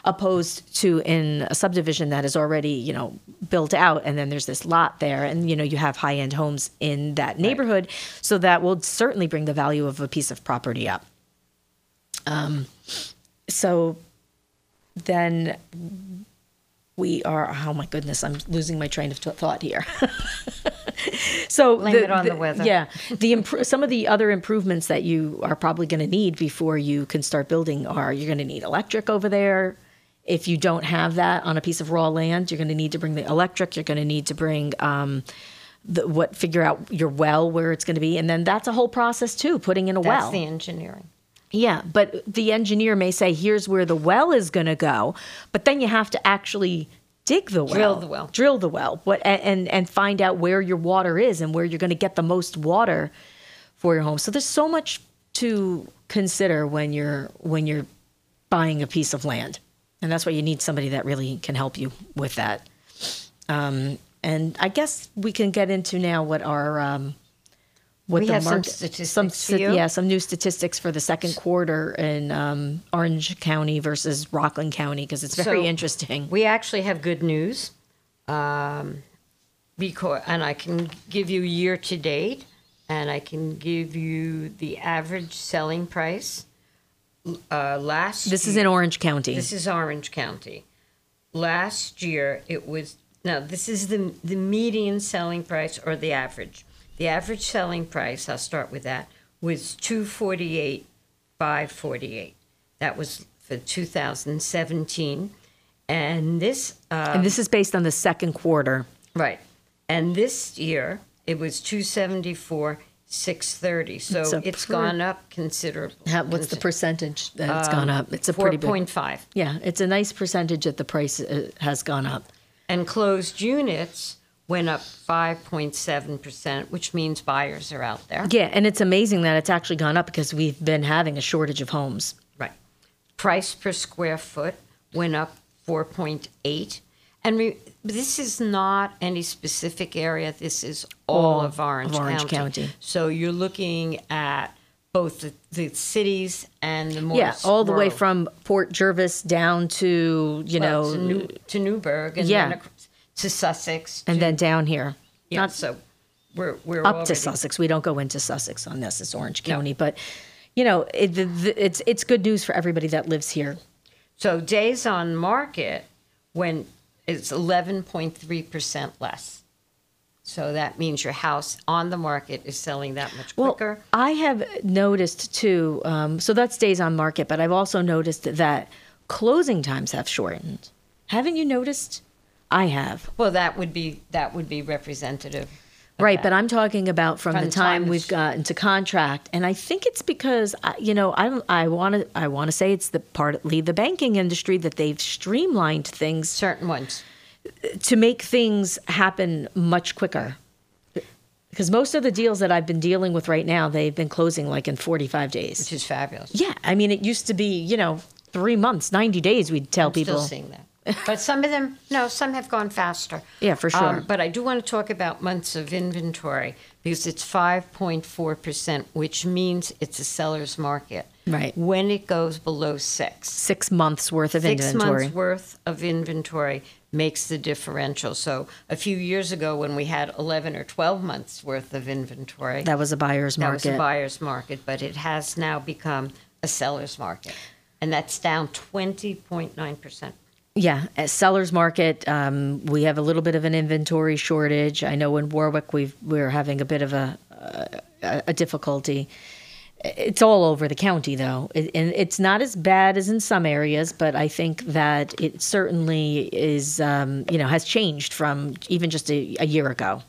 B: opposed to in a subdivision that is already you know built out, and then there's this lot there, and you know you have high end homes in that neighborhood, so that will certainly bring the value of a piece of property up. Um, so then we are oh my goodness i'm losing my train of th- thought here so
C: Blame it on the weather.
B: yeah the impro- some of the other improvements that you are probably going to need before you can start building are you're going to need electric over there if you don't have that on a piece of raw land you're going to need to bring the electric you're going to need to bring um, the, what figure out your well where it's going to be and then that's a whole process too putting in a
C: That's
B: well That's
C: the engineering.
B: yeah, but the engineer may say, here's where the well is going to go, but then you have to actually dig the well,
C: Drill the well.
B: drill the well, what and and, and find out where your water is and where you're going to get the most water for your home. So there's so much to consider when you're when you're buying a piece of land, and that's why you need somebody that really can help you with that. Um, and I guess we can get into now what our um, what
C: We
B: the
C: have some statistics
B: some yeah some new statistics for the second quarter in um, Orange County versus Rockland County because it's very
C: So,
B: interesting.
C: We actually have good news, um, because and I can give you year to date, and I can give you the average selling price. Uh, last
B: This is in Orange County.
C: This is Orange County. Last year it was now this is the the median selling price or the average. The average selling price, I'll start with that, was two forty eight, five forty eight. That was for two thousand seventeen, and this uh,
B: and this is based on the second quarter.
C: right, and this year it was two seventy four. 630 so
B: It's
C: it's
B: per-
C: gone up considerably
B: How, what's the percentage that it's
C: Um,
B: gone up? It's a pretty big
C: 4.5
B: Yeah, it's a nice percentage that the price uh, has gone up.
C: and closed units went up 5.7%, which means buyers are out there.
B: Yeah, and it's amazing that it's actually gone up because we've been having a shortage of homes.
C: Right. Price per square foot went up 4.8. And re- this is not any specific area. This is all,
B: All
C: of Orange,
B: of Orange
C: County.
B: County.
C: So you're looking at both the, the cities and the more
B: yeah, all the way from Port Jervis down to you
C: well,
B: know
C: to, New, to Newburgh and
B: Yeah.
C: then to Sussex.
B: and
C: to-
B: then down here.
C: yeah,
B: Not
C: so we're we're
B: up
C: already,
B: to Sussex. We don't go into Sussex on this. It's Orange. County, but you know, it, the, the, it's it's good news for everybody that lives here.
C: So days on market when it's 11.3% less. So that means your house on the market is selling that much quicker.
B: Well, I have noticed too. Um, so that stays on market, but I've also noticed that closing times have shortened. Haven't you noticed? I have.
C: Well, that would be that would be representative
B: Right, but I'm talking about from,
C: From
B: the
C: the
B: time
C: time
B: we've gotten to contract, and I think it's because uh, you know I I want to I want to say it's the partly the banking industry that they've streamlined things
C: certain ones
B: to make things happen much quicker. Because most of the deals that I've been dealing with right now, they've been closing like in 45 days.
C: which is fabulous.
B: Yeah, I mean it used to be you know three months, 90 days. We'd tell
C: I'm
B: people.
C: Still seeing that. But some of them, no, some have gone faster.
B: Yeah, for sure.
C: Um, but I do want to talk about months of inventory because it's 5.4%, which means it's a seller's market.
B: Right.
C: When it goes below six,
B: Six months worth of
C: six
B: inventory.
C: months worth of inventory makes the differential. So a few years ago, when we had 11 or 12 months worth of inventory,
B: That was a buyer's market.
C: that was a buyer's market, but it has now become a seller's market. And that's down 20.9%.
B: Yeah, at seller's market, um, we have a little bit of an inventory shortage. I know in Warwick we've we're having a bit of a a, a difficulty. It's all over the county though, it, and it's not as bad as in some areas, but I think that it certainly is. Um, you know, has changed from even just a, a year ago.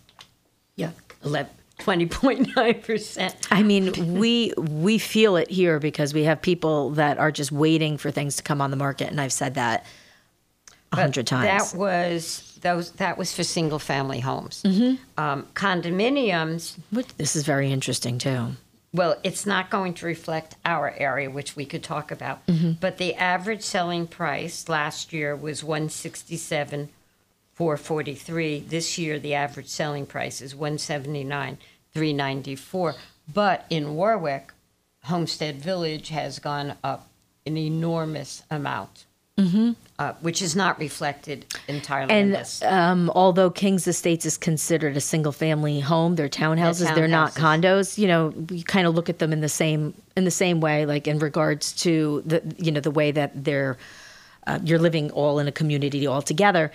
C: Yeah, 11, 20.9%.
B: I mean, we we feel it here because we have people that are just waiting for things to come on the market, and I've said that hundred times.
C: That was those. That was for single family homes.
B: Mhm.
C: Um, condominiums.
B: This is very interesting too.
C: Well, it's not going to reflect our area, which we could talk about.
B: Mhm.
C: But the average selling price last year was one sixty seven. 443 this year the average selling price is 179 394 but in warwick homestead village has gone up an enormous amount
B: Mm-hmm.
C: Uh, which is not reflected entirely in
B: And
C: this
B: um, although Kings Estates is considered a single family home, they're townhouses. They're not condos. You know, we kind of look at them in the same in the same way, like in regards to the you know the way that they're uh, you're living all in a community all together.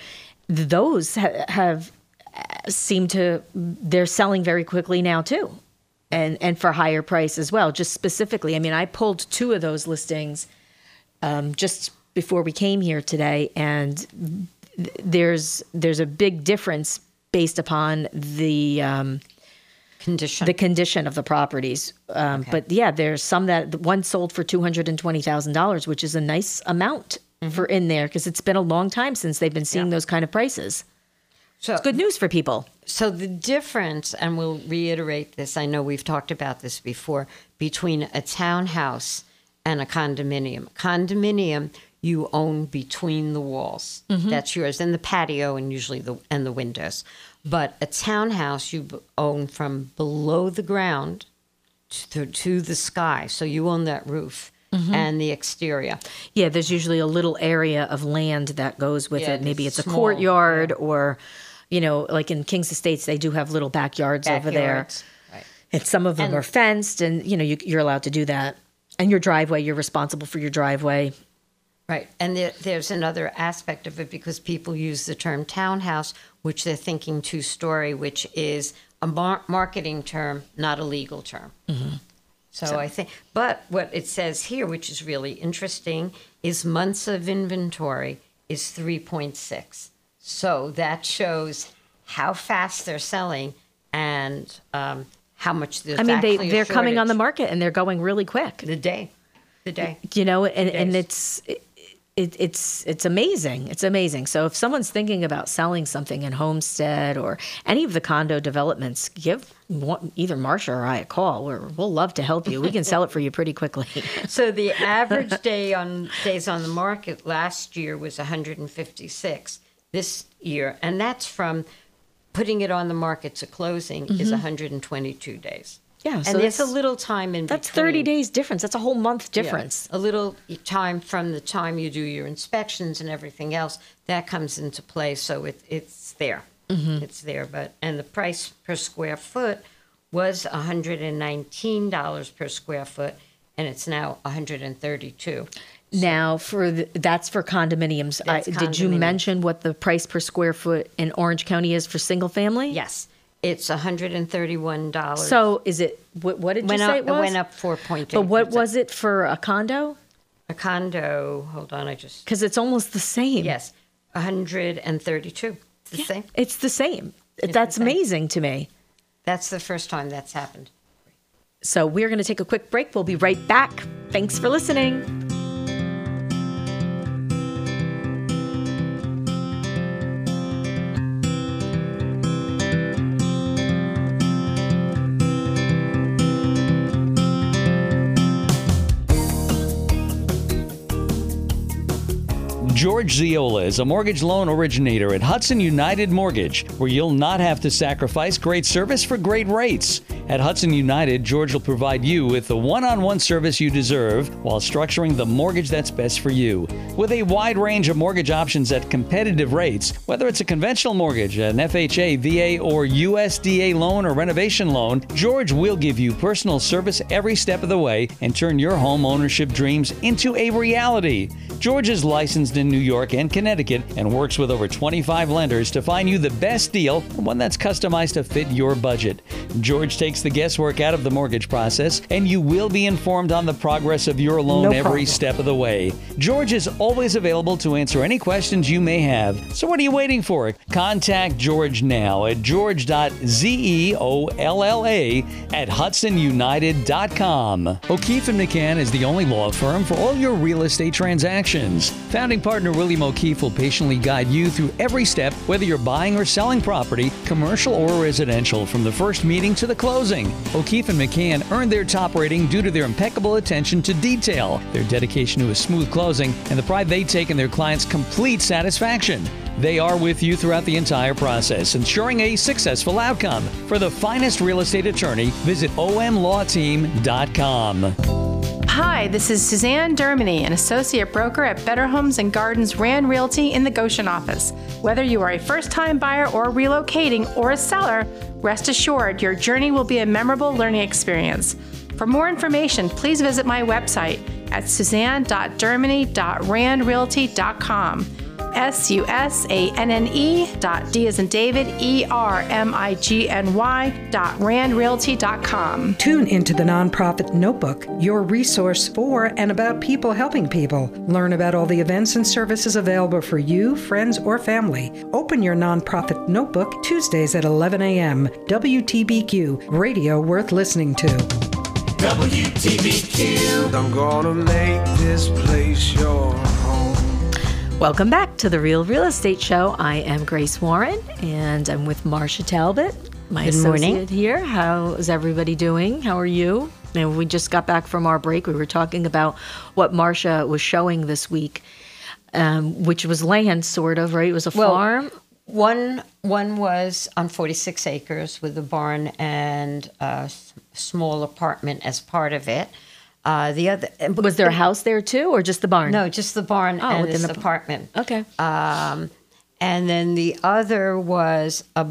B: Those ha- have uh, seemed to they're selling very quickly now too, and and for higher price as well. Just specifically, I mean, I pulled two of those listings um, just before we came here today, and th- there's there's a big difference based upon the um,
C: condition
B: the condition of the properties. Um, But yeah, there's some that one sold for two hundred and twenty thousand dollars, which is a nice amount for in there because it's been a long time since they've been seeing those kind of prices.
C: So
B: it's good news for people.
C: So the difference, and we'll reiterate this, I know we've talked about this before, between a townhouse and a condominium. Condominium you own between the walls.
B: Mhm.
C: That's yours, and the patio, and usually the and the windows. But a townhouse you b- own from below the ground to, to the sky. So you own that roof
B: Mhm.
C: and the exterior.
B: Yeah, there's usually a little area of land that goes with
C: Yeah,
B: it. Maybe
C: it's
B: it's a
C: small,
B: courtyard or, you know, like in King's Estates, they do have little backyards, over there.
C: Right.
B: And some of them
C: And-
B: are fenced, and you know you, you're allowed to do that. And your driveway, you're responsible for your driveway.
C: Right. And there, there's another aspect of it because people use the term townhouse, which they're thinking two story, which is a mar- marketing term, not a legal term. So,
B: So-
C: I think, but what it says here, which is really interesting, is months of inventory is 3.6. So that shows how fast they're selling and um, how much
B: I mean, they, they're coming on the market and they're going really quick.
C: The day, the day.
B: You know, and and it's. It, it, it's it's amazing. It's amazing. So if someone's thinking about selling something in Homestead or any of the condo developments, give one, either Marsha or I a call. We're, we'll love to help you. We can sell it for you pretty quickly.
C: So the average day on days on the market last year was 156. This year, and that's from putting it on the market to closing is
B: Mhm.
C: 122 days.
B: Yeah,
C: and
B: so
C: there's a little time in between.
B: That's
C: between.
B: 30 days difference. That's a whole month
C: Yeah,
B: difference.
C: a little time from the time you do your inspections and everything else that comes into play. So it, it's there.
B: Mhm.
C: It's there. But and the price per square foot was $119 per square foot, and it's now 132.
B: Now, for the, that's for condominiums. I,
C: That's
B: Did you mention what the price per square foot in Orange County is for single family?
C: Yes, it's $131.
B: So is it what, what did
C: Went
B: you say
C: up-
B: it was?
C: went up 4.8%.
B: But what was it for a condo?
C: A condo, hold on, I just.
B: Because it's almost the same.
C: Yes, 132. It's the same.
B: It's the same.
C: It's
B: That's
C: the same.
B: amazing to me.
C: That's the first time that's happened.
B: So we're going to take a quick break. We'll be right back. Thanks for listening.
J: George Zeolla is a mortgage loan originator at Hudson United Mortgage, where you'll not have to sacrifice great service for great rates. At Hudson United, George will provide you with the one on one service you deserve while structuring the mortgage that's best for you. With a wide range of mortgage options at competitive rates, whether it's a conventional mortgage, an FHA, VA, or USDA loan or renovation loan, George will give you personal service every step of the way and turn your home ownership dreams into a reality. George is licensed in New York and Connecticut and works with over 25 lenders to find you the best deal, one that's customized to fit your budget. George takes the guesswork out of the mortgage process, and you will be informed on the progress of your loan
B: No
J: every
B: problem.
J: step of the way. George is always available to answer any questions you may have. So what are you waiting for? Contact George now at george.zeolla at hudsonunited.com. O'Keefe and McCann is the only law firm for all your real estate transactions. Founding partner William O'Keefe will patiently guide you through every step, whether you're buying or selling property, commercial or residential, from the first meeting to the closing. O'Keefe and McCann earned their top rating due to their impeccable attention to detail, their dedication to a smooth closing, and the pride they take in their clients' complete satisfaction. They are with you throughout the entire process, ensuring a successful outcome. For the finest real estate attorney, visit omlawteam.com.
D: Hi, this is Susanne Dermigny, an associate broker at Better Homes and Gardens Rand Realty in the Goshen office. Whether you are a first time buyer or relocating or a seller, rest assured your journey will be a memorable learning experience. For more information, please visit my website at susanne.dermigny.randrealty.com. S U S A N N E dot D as in David E R M I G N Y dot randrealty.com.
Q: Tune into the Nonprofit Notebook, your resource for and about people helping people. Learn about all the events and services available for you, friends, or family. Open your Nonprofit Notebook Tuesdays at 11 a.m. WTBQ, radio worth listening to.
A: WTBQ. I'm gonna make this place your home.
B: Welcome back to the Real Real Estate Show. I am Grace Warren and I'm with Marsha Talbot, my
C: Good
B: associate
C: morning.
B: here. How is everybody doing? How are you? And we just got back from our break. We were talking about what Marsha was showing this week, um, which was land, sort of, right? It was a
C: Well,
B: farm.
C: One one was on 46 acres with a barn and a s- small apartment as part of it. Uh, the other
B: Was there a house there too, or just the barn?
C: No, just the barn
B: Oh,
C: and
B: within
C: this apartment.
B: Okay.
C: Um, and then the other was a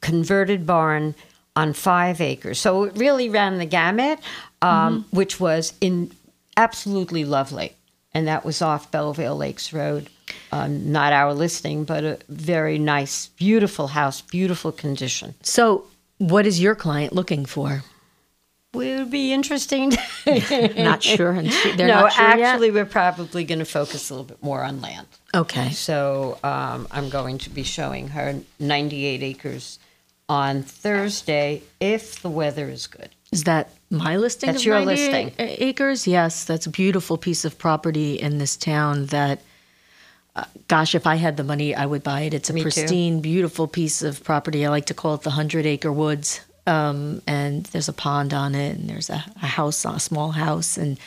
C: converted barn on five acres. So it really ran the gamut, um,
B: Mm-hmm.
C: which was in absolutely lovely. And that was off Bellvale Lakes Road. Um, not our listing, but a very nice, beautiful house, beautiful condition.
B: So, what is your client looking for?
C: Would be interesting.
B: Not sure. and she- They're
C: no,
B: not sure yet?
C: actually, we're probably going to focus a little bit more on land.
B: Okay.
C: So um, I'm going to be showing her 98 acres on Thursday if the weather is good.
B: Is that my listing?
C: That's your listing.
B: Acres? Yes, that's a beautiful piece of property in this town. That, uh, gosh, if I had the money, I would buy it. It's a
C: Me too.
B: pristine, beautiful piece of property. I like to call it the hundred acre woods. Um, and there's a pond on it, and there's a, a house, a small house, and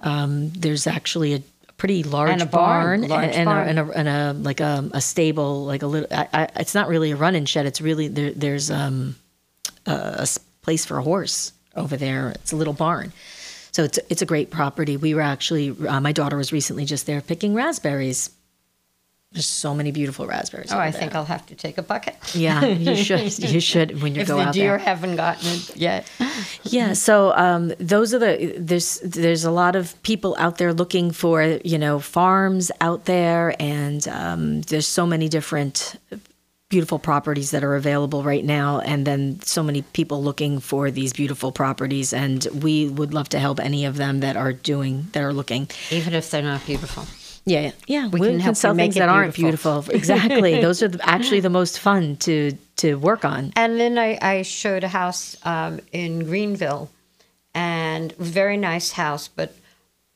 B: um, there's actually a pretty large
C: And a barn, large
B: and,
C: barn.
B: A, and, a, and a like a, a stable, like a little. I, I, it's not really a running shed. It's really there, there's um, a, place for a horse over there. It's a little barn. So it's it's a great property. We were actually uh, my daughter was recently just there picking raspberries. There's so many beautiful raspberries.
C: Oh, I
B: there.
C: think I'll have to take a bucket.
B: Yeah, you should. You should when you
C: if
B: go
C: the
B: out
C: deer
B: there.
C: haven't gotten it yet.
B: Yeah, so um, those are the there's there's a lot of people out there looking for you know farms out there, and um, there's so many different beautiful properties that are available right now, and then so many people looking for these beautiful properties, and we would love to help any of them that are doing that are looking.
C: Even if they're not beautiful.
B: Yeah, yeah, yeah.
C: We
B: We,
C: can
B: can,
C: help
B: sell things that aren't
C: beautiful.
B: Exactly. Those are the, actually the most fun to to work on.
C: And then I, I showed a house um, in Greenville, and it was a very nice house, but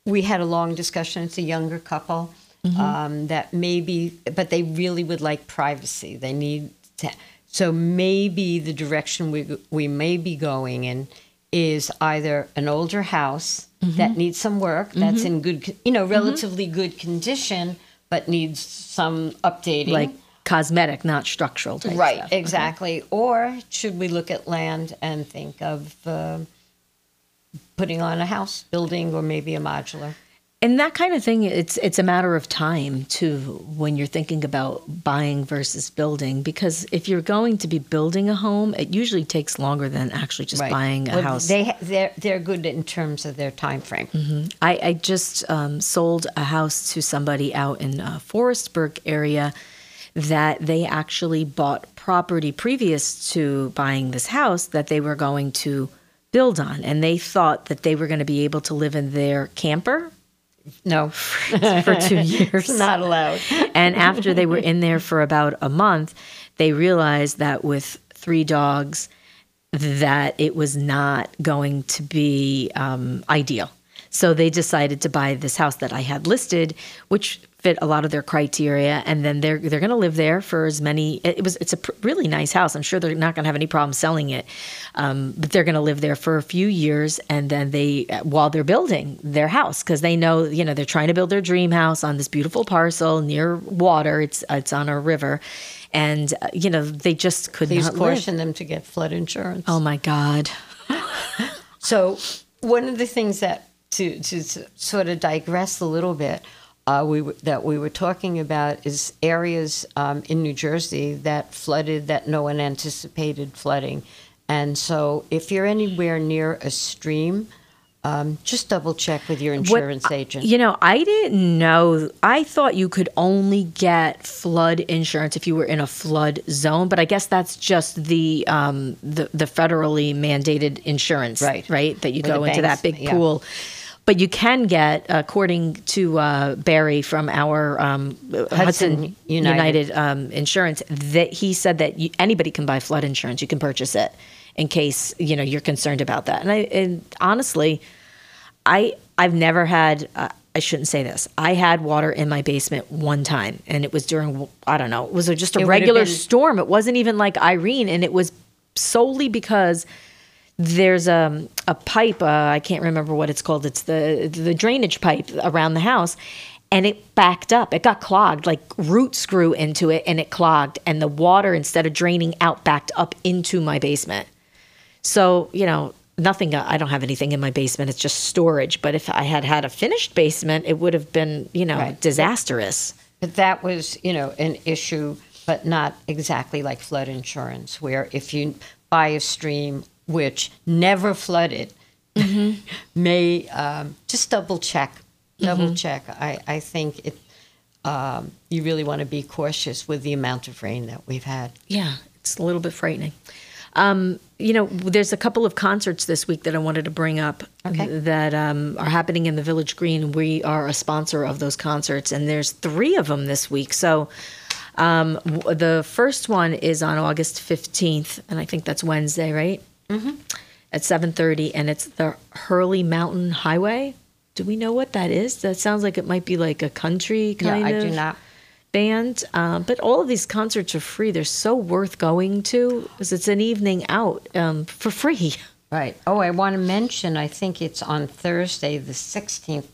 C: we had a long discussion. It's a younger couple
B: Mhm.
C: um, that maybe, but they really would like privacy. They need to, so maybe the direction we we may be going in is either an older house that
B: Mhm.
C: needs some work, that's
B: Mhm.
C: in good, you know, relatively good condition, but needs some updating,
B: Like cosmetic, not structural
C: right
B: stuff.
C: exactly or should we look at land and think of uh, putting on a house building or maybe a modular
B: And that kind of thing, it's it's a matter of time too when you're thinking about buying versus building. Because if you're going to be building a home, it usually takes longer than actually just
C: Right.
B: buying a
C: Well,
B: house.
C: they they're, they're good in terms of their time frame
B: Mhm. I, I just um, sold a house to somebody out in uh, Forestburgh area that they actually bought property previous to buying this house that they were going to build on, and they thought that they were going to be able to live in their camper.
C: No,
B: for two years,
C: not allowed.
B: and after they were in there for about a month, they realized that with three dogs, that it was not going to be um, ideal. So they decided to buy this house that I had listed, which fit a lot of their criteria, and then they're they're going to live there for as many. It was it's a pr- really nice house. I'm sure they're not going to have any problem selling it, um, but they're going to live there for a few years, and then they while they're building their house because they know you know they're trying to build their dream house on this beautiful parcel near water. It's it's on a river. And uh, you know they just could
C: please
B: not live.
C: caution them to get flood insurance
B: Oh my God!
C: So one of the things that to to, s- sort of digress a little bit, uh, we were- that we were talking about is areas um, in New Jersey that flooded that no one anticipated flooding, and so if you're anywhere near a stream. Um, just double check with your
B: What-
C: insurance agent.
B: You know, I didn't know. I thought you could only get flood insurance if you were in a flood zone, but I guess that's just the um, the, the federally mandated insurance,
C: Right.
B: Right, that you
C: Or
B: go into that
C: banks,
B: big
C: yeah.
B: pool. But you can get, according to uh, Barry from our um, Hudson,
C: United.
B: United, um, Insurance, that he said that you, anybody can buy flood insurance. You can purchase it in case you know you're concerned about that. And I and honestly, I I've never had. Uh, I shouldn't say this. I had water in my basement one time, and it was during I don't know. It was just a
C: It
B: regular
C: been-
B: storm. It wasn't even like Irene, and it was solely because there's a a pipe. Uh, I can't remember what it's called. It's the the drainage pipe around the house. And it backed up. It got clogged. Like roots grew into it, and it clogged. And the water, instead of draining out, backed up into my basement. So, you know, nothing, I don't have anything in my basement. It's just storage. But if I had had a finished basement, it would have been, you know,
C: Right.
B: disastrous.
C: But that was, you know, an issue, but not exactly like flood insurance, where if you buy a stream which never flooded, may um, just double check. Double
B: Mhm.
C: check. I, I think it. Um, you really want to be cautious with the amount of rain that we've had.
B: Yeah, it's a little bit frightening. Um, you know, there's a couple of concerts this week that I wanted to bring up
C: Okay.
B: that um, are happening in the Village Green. We are a sponsor of those concerts, and there's three of them this week. So um, w- the first one is on August 15th, and I think that's Wednesday, right?
C: Mm-hmm.
B: At 7:30, and it's the Hurley Mountain Highway. Do we know what that is? That sounds like it might be like a country
C: Yeah,
B: kind
C: I
B: of
C: do not.
B: band. Uh, but all of these concerts are free. They're so worth going to because it's an evening out um, for free.
C: Right. Oh, I want to mention, I think it's on Thursday, the 16th.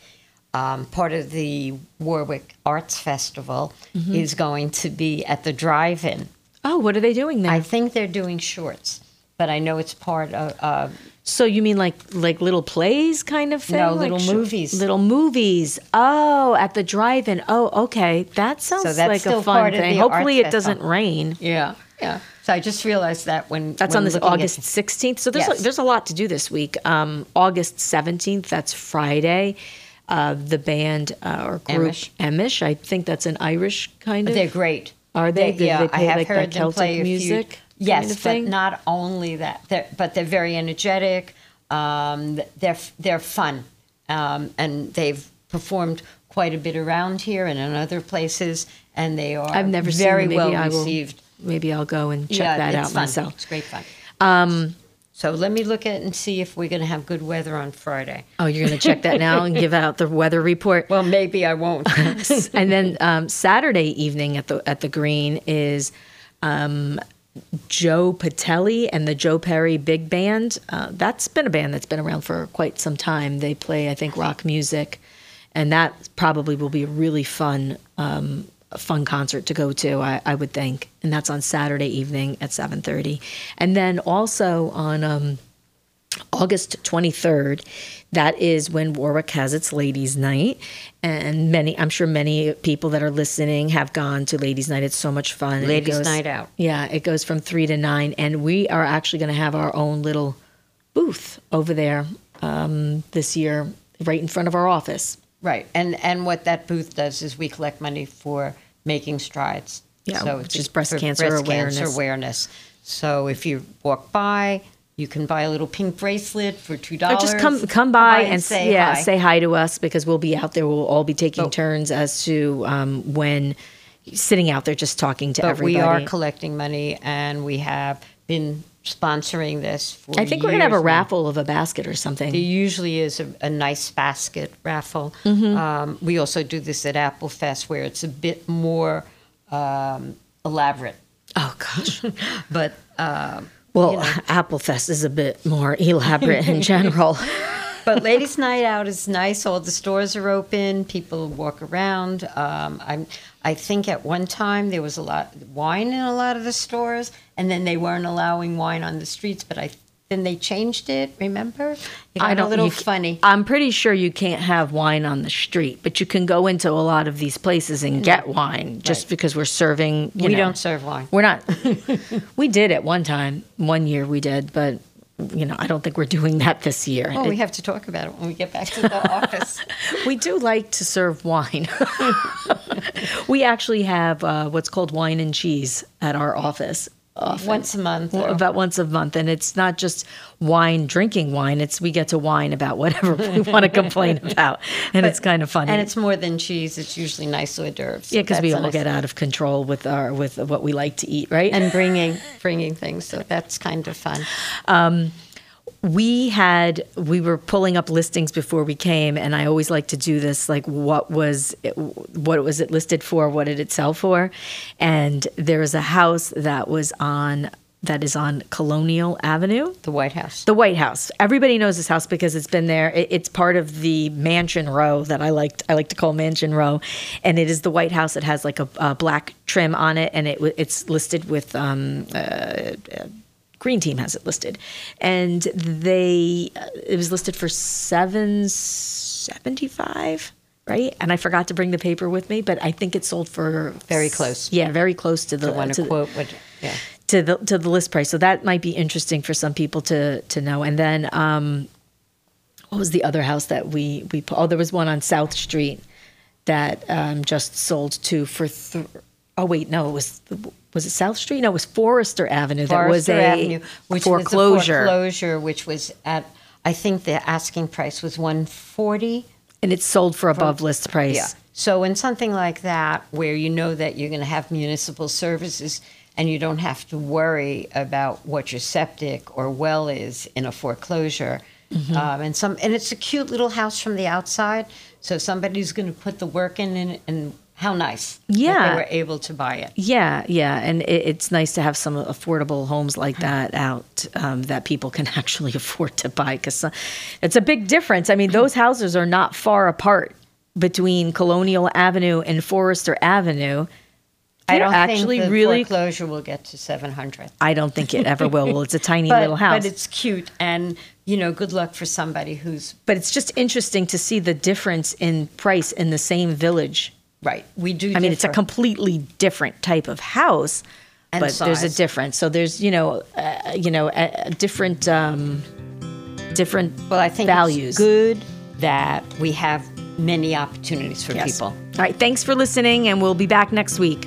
C: Um, part of the Warwick Arts Festival
B: Mhm.
C: is going to be at the drive in.
B: Oh, what are they doing there?
C: I think they're doing shorts, but I know it's part of. Uh,
B: So you mean like like little plays kind of thing?
C: No,
B: Like
C: little
B: sh-
C: movies.
B: Little movies. Oh, at the drive-in. Oh, okay. That sounds
C: that's
B: like a fun thing. Hopefully, it doesn't
C: festival.
B: rain.
C: yeah, yeah. So I just realized that when
B: That's
C: when
B: on this August 16th. So there's
C: Yes.
B: a, there's a lot to do this week. Um, August 17th, that's Friday. Uh, the band uh, or group
C: Amish.
B: Amish. I think that's an Irish kind of.
C: They're great.
B: Are they? Do
C: yeah,
B: they
C: I have
B: like
C: heard them
B: Celtic
C: play a few-
B: music?
C: Yes,
B: kind of
C: but
B: thing?
C: not only that, they're, but they're very energetic. Um, they're they're fun, um, and they've performed quite a bit around here and in other places, and they are
B: I've never
C: very
B: seen them. Maybe
C: well
B: I will-
C: received.
B: Maybe I'll go and check
C: yeah,
B: that out
C: fun.
B: myself.
C: It's great fun.
B: Um,
C: So let me look at and see if we're going to have good weather on Friday.
B: oh, you're going to check that now and give out the weather report.
C: Well, maybe I won't.
B: and then um, Saturday evening at the at the Green is um, Joe Patelli and the Joe Perry Big Band. Uh, that's been a band that's been around for quite some time. They play, I think, rock music, and that probably will be a really fun. Um, fun concert to go to I, I would think and that's on saturday evening at 7.30 and then also on um, August 23rd, that is when Warwick has its ladies' night. And many, I'm sure many people that are listening have gone to ladies' night. It's so much fun.
C: Ladies'
B: goes-
C: night out.
B: Yeah, it goes from three to nine. And we are actually going to have our own little booth over there um, this year, right in front of our office.
C: Right, and and what that booth does is we collect money for making strides.
B: Yeah,
C: so
B: which
C: it's
B: is breast cancer
C: breast
B: awareness.
C: Cancer awareness. So if you walk by, you can buy a little pink bracelet for two dollars.
B: just come come by, and, say yeah, say hi to us because we'll be out there. We'll all be taking turns as to um, when sitting out there just talking to
C: but
B: everybody.
C: we are collecting money, and we have been sponsoring this for.
B: I think we're gonna have a
C: now.
B: raffle of a basket or something.
C: There usually is a, a nice basket raffle.
B: Mhm.
C: Um, we also do this at Apple Fest, where it's a bit more um, elaborate.
B: Oh gosh,
C: but um,
B: Well,
C: you know.
B: Applefest is a bit more elaborate in general.
C: but ladies' night out is nice. All the stores are open. People walk around. Um, I'm. I think at one time there was a lot wine in a lot of the stores, and then they weren't allowing wine on the streets. But I then they changed it. Remember? It got
B: I don't,
C: a little funny.
B: I'm pretty sure you can't have wine on the street, but you can go into a lot of these places and get wine just because we're serving. You
C: we
B: know.
C: don't serve wine.
B: We're not. we did at one time. One year we did, but you know, I don't think we're doing that this year.
C: Well, we have to talk about it when we get back to the office.
B: we do like to serve wine. we actually have uh, what's called wine and cheese at our office. Often.
C: Once a month,
B: Well, about once a month, and it's not just wine, drinking wine. It's we get to wine about whatever we want to complain about, and
C: But-
B: it's kind of funny.
C: And it's more than cheese. It's usually nice hors d'oeuvres.
B: yeah, because we all
C: nice.
B: get out of control with our with what we like to eat, right?
C: and bringing bringing things. So that's kind of fun.
B: Um, we had we were pulling up listings before we came, and I always like to do this. Like, what was it, what was it listed for? What did it sell for? And there is a house that was on that is on Colonial Avenue,
C: the White House.
B: The White House. Everybody knows this house because it's been there. It, it's part of the Mansion Row that I like. I like to call Mansion Row, and it is the White House. It has like a, a black trim on it, and it it's listed with. Um, uh, Green Team has it listed, and they uh, it was listed for seven seventy five, right? And I forgot to bring the paper with me, but I think it sold for
C: Very close.
B: Yeah, very close to the
C: The one
B: to the-
C: quote would, yeah.
B: to the to the list price. So that might be interesting for some people to to know. And then um, what was the other house that we we oh there was one on South Street that um, just sold to for th- oh wait no it was was it South Street no it was Forester Avenue that was
C: Forester
B: a
C: Avenue, which
B: foreclosure.
C: was a foreclosure, which was at I think the asking price was one forty,
B: and it's sold for above list price.
C: Yeah. So in something like that, where you know that you're going to have municipal services and you don't have to worry about what your septic or well is in a foreclosure,
B: Mhm.
C: um, and some and it's a cute little house from the outside. So somebody's going to put the work in, and, and how nice! that
B: Yeah.
C: they were able to buy it.
B: Yeah, yeah, and it, it's nice to have some affordable homes like that out um, that people can actually afford to buy because it's a big difference. I mean, those houses are not far apart between Colonial Avenue and forester Avenue.
C: I
B: They're
C: don't
B: actually
C: think the
B: really.
C: foreclosure will get to seven hundred.
B: I don't think it ever will. Well, it's a tiny
C: but,
B: little house.
C: But it's cute, and you know, good luck for somebody who's
B: But it's just interesting to see the difference in price in the same village.
C: Right. We do.
B: I mean, it's a completely different type of house,
C: And
B: but there's a difference. So there's you know, uh, you know, a, a different, um, different.
C: Well, I think
B: values.
C: it's good that we have many opportunities for
B: Yes.
C: people.
B: All right. Thanks for listening, and we'll be back next week.